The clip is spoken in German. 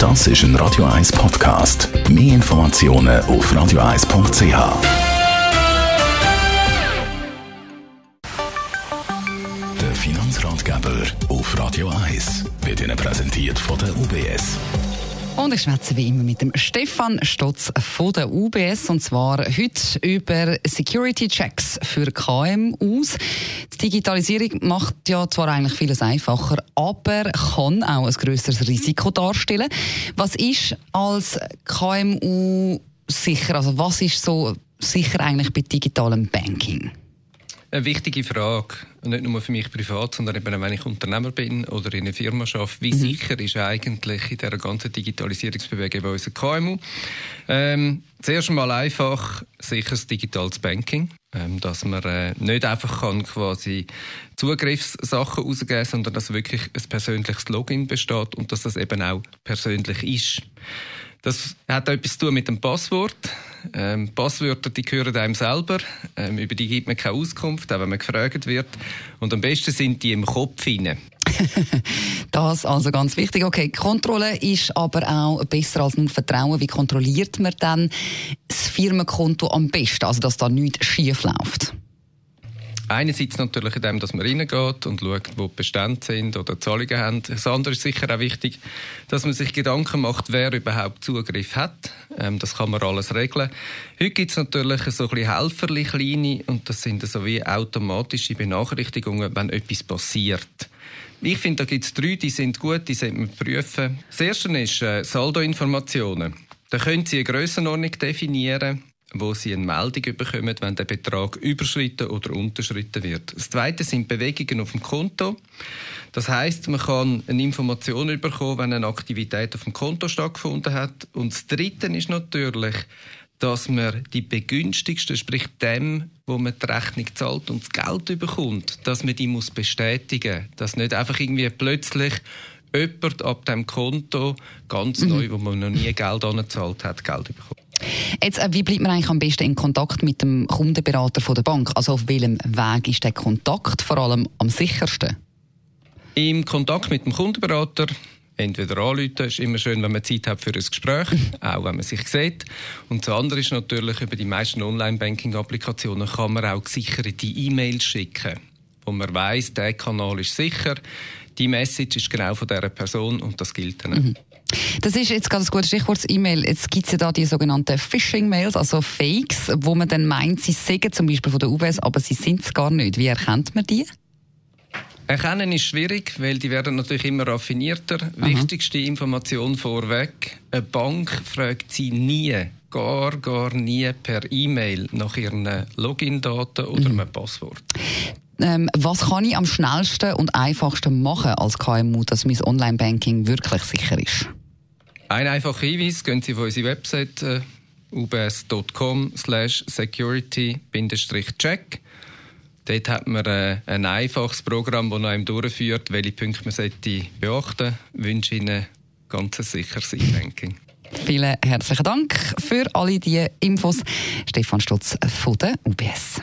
Das ist ein Radio 1 Podcast. Mehr Informationen auf radio1.ch. Der Finanzratgeber auf Radio 1 wird Ihnen präsentiert von der UBS. Und ich schwätze wie immer mit dem Stefan Stotz von der UBS und zwar heute über Security Checks für KMUs. Die Digitalisierung macht ja zwar eigentlich vieles einfacher, aber kann auch ein größeres Risiko darstellen. Was ist als KMU sicher? Also was ist so sicher eigentlich bei digitalem Banking? Eine wichtige Frage, nicht nur für mich privat, sondern eben wenn ich Unternehmer bin oder in einer Firma arbeite, wie mhm. sicher ist eigentlich in dieser ganzen Digitalisierungsbewegung bei unserem KMU? Ähm, zuerst einmal einfach sicheres digitales Banking, ähm, dass man äh, nicht einfach kann quasi Zugriffssachen ausgeben, sondern dass wirklich ein persönliches Login besteht und dass das eben auch persönlich ist. Das hat etwas zu tun mit dem Passwort. Ähm, Passwörter, die gehören einem selber. Ähm, über die gibt man keine Auskunft, auch wenn man gefragt wird. Und am besten sind die im Kopf hinein. das also ganz wichtig. Okay, Kontrolle ist aber auch besser als nur Vertrauen. Wie kontrolliert man dann das Firmenkonto am besten, also dass da nichts schief läuft? Einerseits natürlich in dem, dass man reingeht und schaut, wo die Bestände sind oder Zahlungen haben. Das andere ist sicher auch wichtig, dass man sich Gedanken macht, wer überhaupt Zugriff hat. Ähm, das kann man alles regeln. Heute gibt es natürlich so ein bisschen kleine und das sind so wie automatische Benachrichtigungen, wenn etwas passiert. Ich finde, da gibt es drei, die sind gut, die sollte man prüfen. Das erste ist äh, Saldoinformationen. Da können Sie eine Grössenordnung definieren wo sie eine Meldung bekommen, wenn der Betrag überschritten oder unterschritten wird. Das Zweite sind Bewegungen auf dem Konto. Das heißt, man kann eine Information bekommen, wenn eine Aktivität auf dem Konto stattgefunden hat. Und das Dritte ist natürlich, dass man die begünstigsten, sprich dem, wo man die Rechnung zahlt und das Geld bekommt, dass man die muss bestätigen, dass nicht einfach irgendwie plötzlich jemand ab dem Konto ganz mhm. neu, wo man noch nie Geld angezahlt hat, Geld bekommt. Jetzt, äh, wie bleibt man eigentlich am besten in Kontakt mit dem Kundenberater von der Bank? Also auf welchem Weg ist der Kontakt vor allem am sichersten? Im Kontakt mit dem Kundenberater entweder anrufen, ist immer schön, wenn man Zeit hat für ein Gespräch, auch wenn man sich sieht. Und das andere ist natürlich, über die meisten Online-Banking-Applikationen kann man auch gesicherte E-Mails schicken, wo man weiß, der Kanal ist sicher, die Message ist genau von dieser Person und das gilt dann. Mhm. Das ist jetzt gerade ein gutes Stichwort E-Mail. Jetzt gibt es ja da die sogenannten Phishing-Mails, also Fakes, wo man dann meint, sie sagen zum Beispiel von der UBS, aber sie sind es gar nicht. Wie erkennt man die? Erkennen ist schwierig, weil die werden natürlich immer raffinierter. Aha. Wichtigste Information vorweg: Eine Bank fragt sie nie, gar, gar nie per E-Mail nach ihren Login-Daten oder mhm. einem Passwort. Ähm, was kann ich am schnellsten und einfachsten machen als KMU, dass mein Online-Banking wirklich sicher ist? Ein einfacher Hinweis, gehen Sie auf unsere Website äh, ubs.com security-check. Dort hat man äh, ein einfaches Programm, das einem durchführt, welche Punkte man sollte beachten sollte. Ich wünsche Ihnen ganz sicheres E-Banking. Vielen herzlichen Dank für alle diese Infos. Stefan Stutz von der UBS.